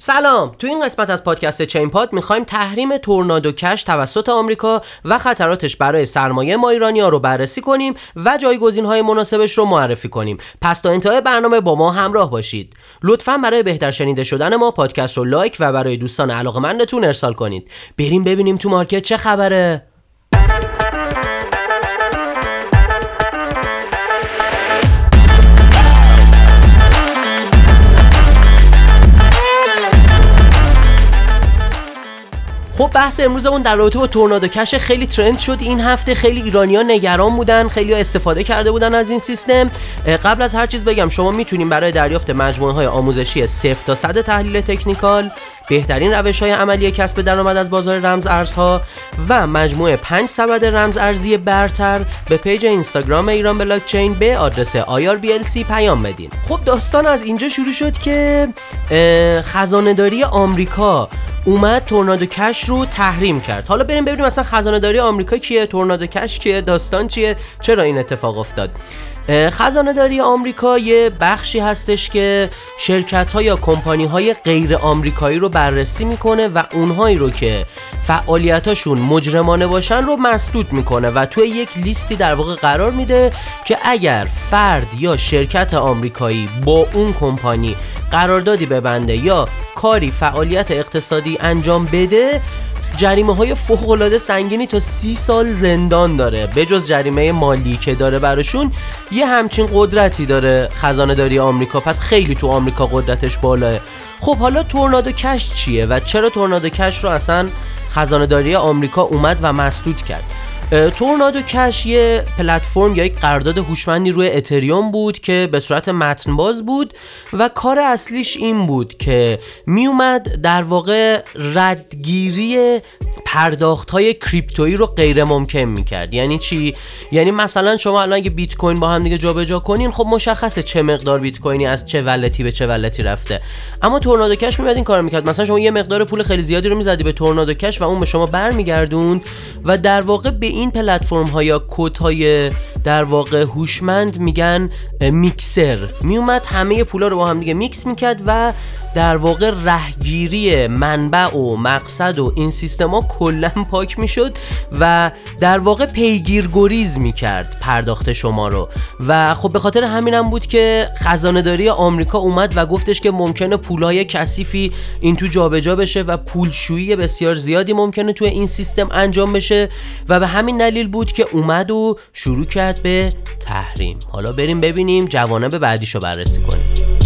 سلام. تو این قسمت از پادکست ChainPod می‌خوایم تحریم Tornado Cash توسط آمریکا و خطراتش برای سرمایه ما ایرانی ها رو بررسی کنیم و جایگزین های مناسبش رو معرفی کنیم. پس تا انتهای برنامه با ما همراه باشید. لطفا برای بهتر شنیده شدن ما پادکست رو لایک و برای دوستان علاقمندتون ارسال کنید. بریم ببینیم تو market چه خبره. بحث امروزمون در رابطه با Tornado Cash خیلی trend شد این هفته. خیلی ایرانیا نگران بودن خیلی استفاده کرده بودن از این سیستم. قبل از هر چیز بگم شما می‌تونین برای دریافت مجموعه های آموزشی 0 تا 100 تحلیل تکنیکال بهترین روش های عملی کسب درآمد از بازار رمز ارزها و مجموعه 5 سبد رمز ارزی برتر به پیج اینستاگرام ایران بلاکچین به آدرس IRBLC پیام بدین. خب داستان از اینجا شروع شد که خزانه داری آمریکا اومد تورنادو کش رو تحریم کرد. حالا بریم ببینیم مثلا خزانه داری آمریکا کیه تورنادو کش کیه داستان چیه چرا این اتفاق افتاد. خزانه داری آمریکا یه بخشی هستش که شرکت ها یا کمپانی های غیر آمریکایی رو بررسی می‌کنه و اونهایی رو که فعالیتاشون مجرمانه باشن رو مسدود می‌کنه و توی یک لیستی در واقع قرار میده که اگر فرد یا شرکت آمریکایی با اون کمپانی قراردادی ببنده یا کاری فعالیت اقتصادی انجام بده جریمه های فوق سنگینی تا سی سال زندان داره. بجز جریمه مالی که داره براشون یه همچین قدرتی داره خزانه داری آمریکا. پس خیلی تو آمریکا قدرتش بالاه. خب حالا تورنادو کش چیه و چرا تورنادو کش رو اصلا خزانه داری آمریکا اومد و مسدود کرد؟ تورنادو کش یه پلتفرم یا یک قرارداد هوشمندی روی اتریوم بود که به صورت متن باز بود و کار اصلیش این بود که میومد در واقع ردگیری پرداخت های کریپتویی رو غیر ممکن می‌کرد. یعنی چی؟ یعنی مثلا شما الان اگه بیت کوین با هم دیگه جابجا کنین خب مشخصه چه مقدار بیت کوینی از چه ولتی به چه ولتی رفته. اما تورنادو کش میاد این کار می‌کرد. مثلا شما یه مقدار پول خیلی زیادی رو می‌زدی به تورنادو کش و اون به شما برمیگردوند و در واقع به این پلتفرم ها یا کد های در واقع هوشمند میگن میکسر. میومد همه پولا رو با هم دیگه میکس می‌کرد و در واقع رهگیری منبع و مقصد و این سیستم ها کلا پاک می‌شد و در واقع پیگیر گریز می‌کرد پرداخت شما رو. و خب به خاطر همینم بود که خزانه داری آمریکا اومد و گفتش که ممکنه پولهای کثیفی این تو جابجا بشه و پولشویی بسیار زیادی ممکنه تو این سیستم انجام بشه و به همین دلیل بود که اومد و شروع کرد به تحریم. حالا بریم ببینیم جوانب بعدیشو بررسی کنیم.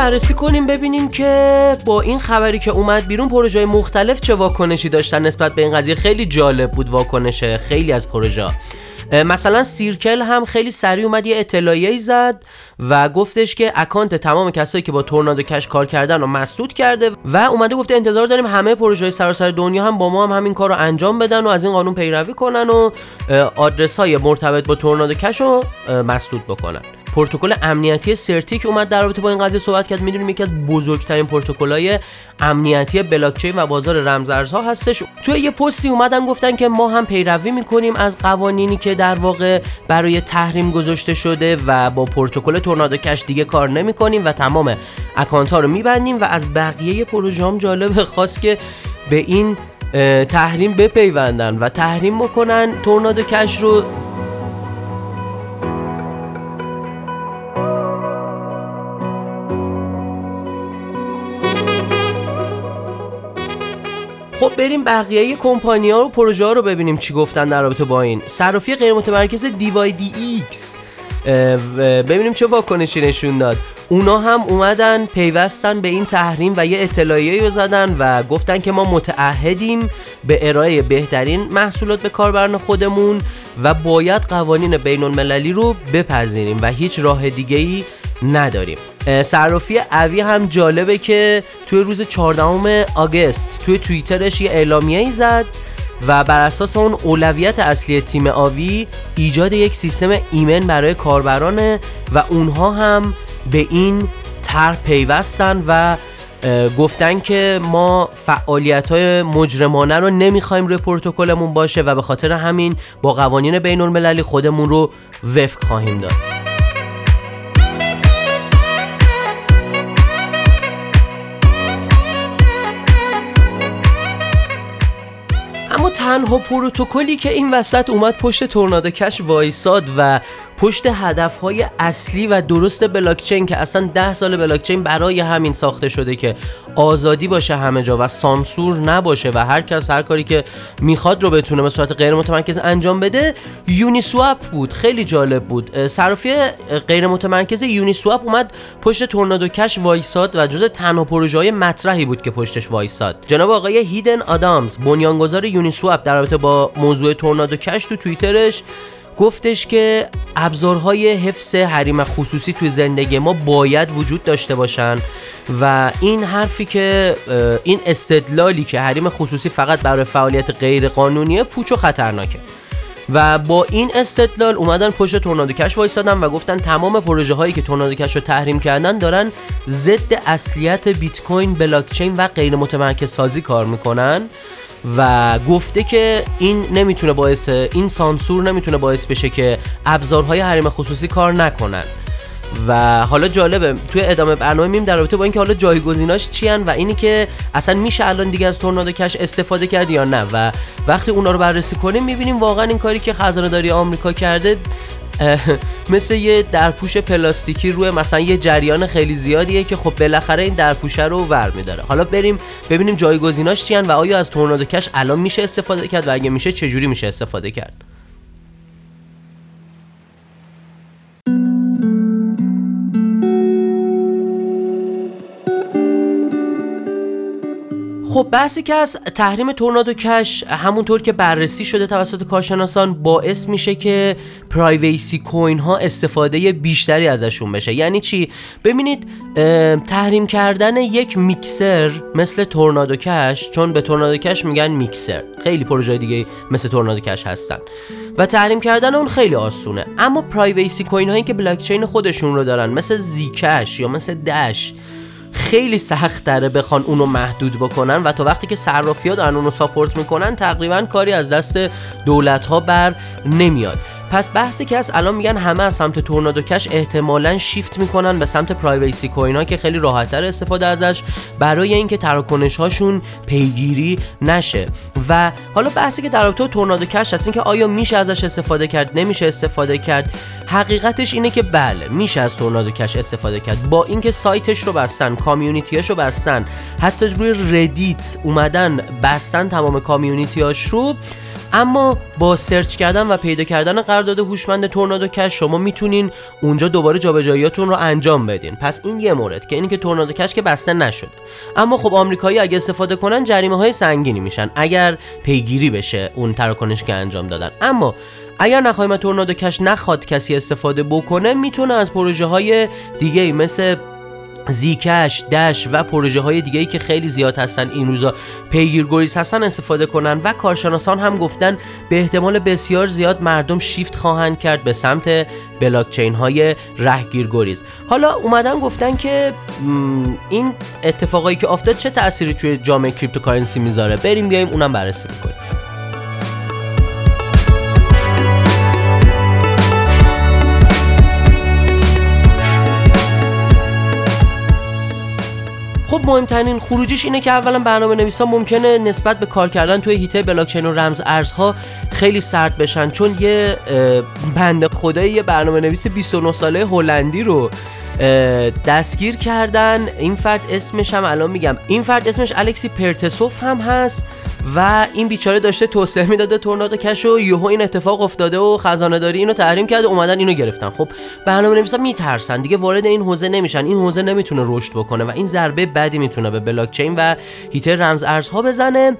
بررسی کنیم ببینیم که با این خبری که اومد بیرون پروژه مختلف چه واکنشی داشتن. نسبت به این قضیه خیلی جالب بود واکنش خیلی از پروژه مثلا سیرکل هم خیلی سریع اومد یه اطلاعیه زد و گفتش که اکانت تمام کسایی که با تورنادو کش کار کردن رو مسدود کرده و اومده گفته انتظار داریم همه پروژه سراسر دنیا هم با ما هم همین کار رو انجام بدن و از این قانون پیروی کنن و آدرس های مرتبط با تورنادو کش رو مسدود بکنن. پروتکل امنیتی سرتیک اومد در رابطه با این قضیه صحبت کرد می‌دونیم یکی از بزرگترین پروتکل‌های امنیتی بلاکچین و بازار رمزارزها هستش. توی یه پستی اومدن گفتن که ما هم پیروی می‌کنیم از قوانینی که در واقع برای تحریم گذاشته شده و با پروتکل Tornado Cash دیگه کار نمی‌کنیم و تمام اکانت ها رو میبندیم و از بقیه پروژه هم جالب خواست که به این تحریم بپیوندن و تحریم بکنن Tornado Cash رو بریم بقیه کمپانی ها و پروژه ها رو ببینیم چی گفتن در رابطه با این. صرافی غیر متمرکز dYdX. ببینیم چه واکنشی نشون داد. اونا هم اومدن پیوستن به این تحریم و یه اطلاعیه رو زدن و گفتن که ما متعهدیم به ارائه بهترین محصولات به کاربران خودمون و باید قوانین بین المللی رو بپذیریم و هیچ راه دیگه ای نداریم. صرافی اوی هم جالبه که توی روز 14 آگست توی توییترش یه اعلامیه ای زد و بر اساس اون اولویت اصلی تیم آوی ایجاد یک سیستم ایمن برای کاربرانه و اونها هم به این طرح پیوستن و گفتن که ما فعالیت های مجرمانه رو نمی‌خوایم روی پروتکلمون باشه و به خاطر همین با قوانین بین المللی خودمون رو وفق خواهیم داد. تنها پروتکلی که این وسط اومد پشت تورنادو کش وایساد و پشت هدفهای اصلی و درست بلاکچین که اصلا ده سال بلاکچین برای همین ساخته شده که آزادی باشه همه جا و سانسور نباشه و هر کس هر کاری که می‌خواد رو بتونه به صورت غیر متمرکز انجام بده یونی سواب بود. خیلی جالب بود. صرافی غیر متمرکز یونی سواب اومد پشت تورنادو کش وایساد و جز تنها پروژه مطرحی بود که پشتش وایساد. جناب آقای هیدن آدامز بنیانگذار یونی سواب در رابطه با موضوع تورنادو کش تو توییترش گفتش که ابزارهای حفظ حریم خصوصی توی زندگی ما باید وجود داشته باشن و این حرفی که این استدلالی که حریم خصوصی فقط برای فعالیت غیر قانونیه پوچ و خطرناکه. و با این استدلال اومدن پشت تورنادو کش وایسادن و گفتن تمام پروژه هایی که تورنادو کش رو تحریم کردن دارن ضد اصلیت بیت کوین بلاکچین و غیر متمرکز سازی کار می‌کنن. و گفته که این نمی‌تونه باعث این سانسور نمی‌تونه باعث بشه که ابزارهای حریم خصوصی کار نکنن. و حالا جالبه توی ادامه برنامه میم در رابطه با اینکه حالا جایگزیناش چیان و اینی که اصلا میشه الان دیگه از تورنادو کش استفاده کرد یا نه. و وقتی اونا رو بررسی کنیم می‌بینیم واقعا این کاری که خزانه داری آمریکا کرده مثل یه درپوش پلاستیکی روی مثلا یه جریان خیلی زیادیه که خب بالاخره این درپوشه رو ور میداره. حالا بریم ببینیم جایگزیناش چیان و آیا از تورنادو کش الان میشه استفاده کرد و اگه میشه چجوری میشه استفاده کرد؟ خب بحثی که از تحریم تورنادو کش همونطور که بررسی شده توسط کارشناسان باعث میشه که پرایویسی کوین ها استفاده بیشتری ازشون بشه. یعنی چی؟ ببینید تحریم کردن یک میکسر مثل تورنادو کش چون به تورنادو کش میگن میکسر. خیلی پروژه دیگه مثل تورنادو کش هستن. و تحریم کردن اون خیلی آسونه. اما پرایویسی کوین هایی که بلاکچین خودشون رو دارن مثل زیکش یا مثل دش خیلی سخت داره بخوان اونو محدود بکنن و تا وقتی که صرافی ها دارن اونو ساپورت می‌کنن تقریبا کاری از دست دولت ها بر نمیاد. پس بحثی که از الان میگن همه از سمت Tornado Cash احتمالا شیفت می‌کنن به سمت privacy coin ها که خیلی راحتتر استفاده ازش برای اینکه تراکنش هاشون پیگیری نشه. و حالا بحثی که در رابطه Tornado Cash هست که آیا میشه ازش استفاده کرد نمیشه استفاده کرد؟ حقیقتش اینه که بله میشه از Tornado Cash استفاده کرد. با اینکه سایتش رو بستن community اش رو بستن حتی روی Reddit اومدن بستن تمام community اش رو اما با سرچ کردن و پیدا کردن قرارداد هوشمند تورنادو کش شما می‌تونین اونجا دوباره جابجاییاتون رو انجام بدین. پس این یه مورد که اینی که تورنادو کش که بسته نشده. اما خب آمریکایی اگه استفاده کنن جریمه های سنگینی میشن اگر پیگیری بشه اون تراکنش که انجام دادن. اما اگر نخواهیم تورنادو کش نخواد کسی استفاده بکنه می‌تونه از پروژه های دیگه مثل زیکش دش و پروژه های دیگه که خیلی زیاد هستن این روزا پیگیرگریز هستن استفاده کنن و کارشناسان هم گفتن به احتمال بسیار زیاد مردم شیفت خواهند کرد به سمت بلاکچین های رهگیرگریز. حالا اومدن گفتن که این اتفاقایی که افتاد چه تأثیری توی جامعه cryptocurrency می‌ذاره؟ بریم بیایم اونم بررسی می‌کنیم خب مهمترین خروجیش اینه که اولا برنامه نویسا ممکنه نسبت به کار کردن توی هیته بلاکچین و رمز ارزها خیلی سرد بشن چون یه بنده خدای یه برنامه نویس 29 ساله هلندی رو دستگیر کردن. این فرد اسمش هم الان میگم. این فرد اسمش الکسی پرتسوف هم هست و این بیچاره داشته توسعه می‌داده تورنادو کش و این اتفاق افتاده و خزانه داری اینو تحریم کرده اومدن اینو گرفتن. خب برنامه نویسا میترسن دیگه وارد این حوزه نمیشن. این حوزه نمی‌تونه رشد بکنه و این ضربه بدی می‌تونه به بلاکچین و حیطه رمز ارزها بزنه.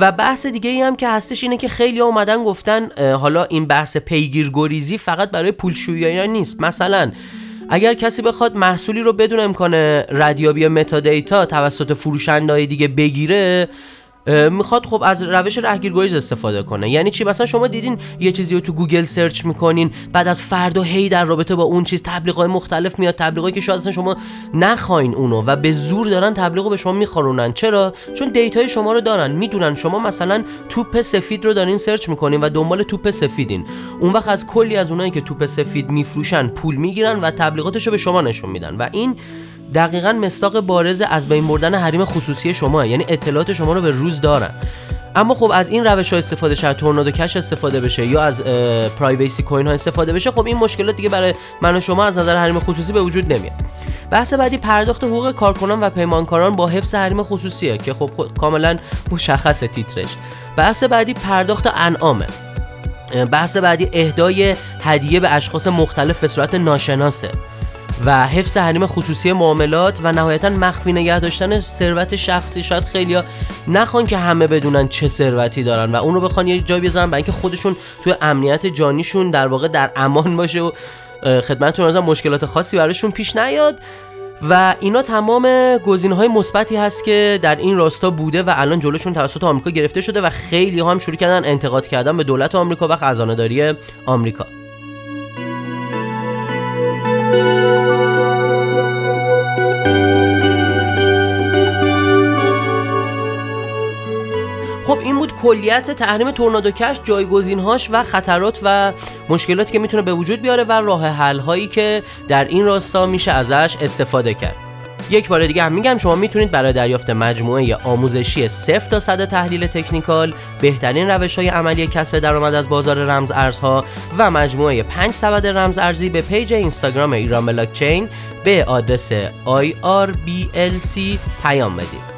و بحث دیگه ای هم که هستش اینه که خیلی اومدن گفتن حالا این بحث پیگیرگریزی فقط برای پولشویی نیست. مثلا اگر کسی بخواد محصولی رو بدون امکان ردیابی metadata توسط فروشنده دیگه بگیره می‌خواد خب از روش رهگیرگریز استفاده کنه. یعنی چی؟ مثلا شما دیدین یه چیزی رو تو گوگل search می‌کنین بعد از فردا هی در رابطه با اون چیز تبلیغات مختلف میاد تبلیغاتی که شاید اصلا شما نخواین اونو و به زور دارن تبلیغو به شما میخورونن. چرا؟ چون data ی شما رو دارن می‌دونن شما مثلا توپ سفید رو دارین search می‌کنین و دنبال توپ سفیدین. اون وقت از کلی از اونایی که توپ سفید میفروشن پول می‌گیرن و تبلیغاتش رو به شما نشون میدن. و این دقیقا مصداق بارز از بین بردن حریم خصوصی شما یعنی اطلاعات شما رو به روز دارن اما خب از این روش ها استفاده شد Tornado Cash استفاده بشه یا از privacy coin ها استفاده بشه خب این مشکلات دیگه برای من و شما از نظر حریم خصوصی به وجود نمیاد. بحث بعدی پرداخت حقوق کارکنان و پیمانکاران با حفظ حریم خصوصیه که خب کاملا مشخص تیترش. بحث بعدی پرداخت انعامه. بحث بعدی اهدای هدیه به اشخاص مختلف به صورت ناشناسه. و حفظ حریم خصوصی معاملات و نهایتا مخفی نگه داشتن ثروت شخصی. شاید خیلیا نخوان که همه بدونن چه ثروتی دارن و اون رو بخوان یه جایی بذارن برای اینکه خودشون توی امنیت جانیشون در واقع در امان باشه و خدمتتون ارزم مشکلات خاصی براشون پیش نیاد. و اینا تمام گزینه های مثبتی هست که در این راستا بوده و الان جلوشون توسط آمریکا گرفته شده و خیلی هم شروع کردن انتقاد کردن به دولت آمریکا و خزانه داری آمریکا. خب این بود کلیت تحریم Tornado Cash جایگزینهاش و خطرات و مشکلاتی که می‌تونه به وجود بیاره و راه حل هایی که در این راستا میشه ازش استفاده کرد. یک بار دیگه هم میگم شما می‌تونید برای دریافت مجموعه آموزشی صفر تا صد تحلیل تکنیکال بهترین روش های عملی کسب درآمد از بازار رمز ارزها و مجموعه 5 سبد رمز ارزی به پیج اینستاگرام ایران بلاکچین به آدرس IRBLC پیام بدید.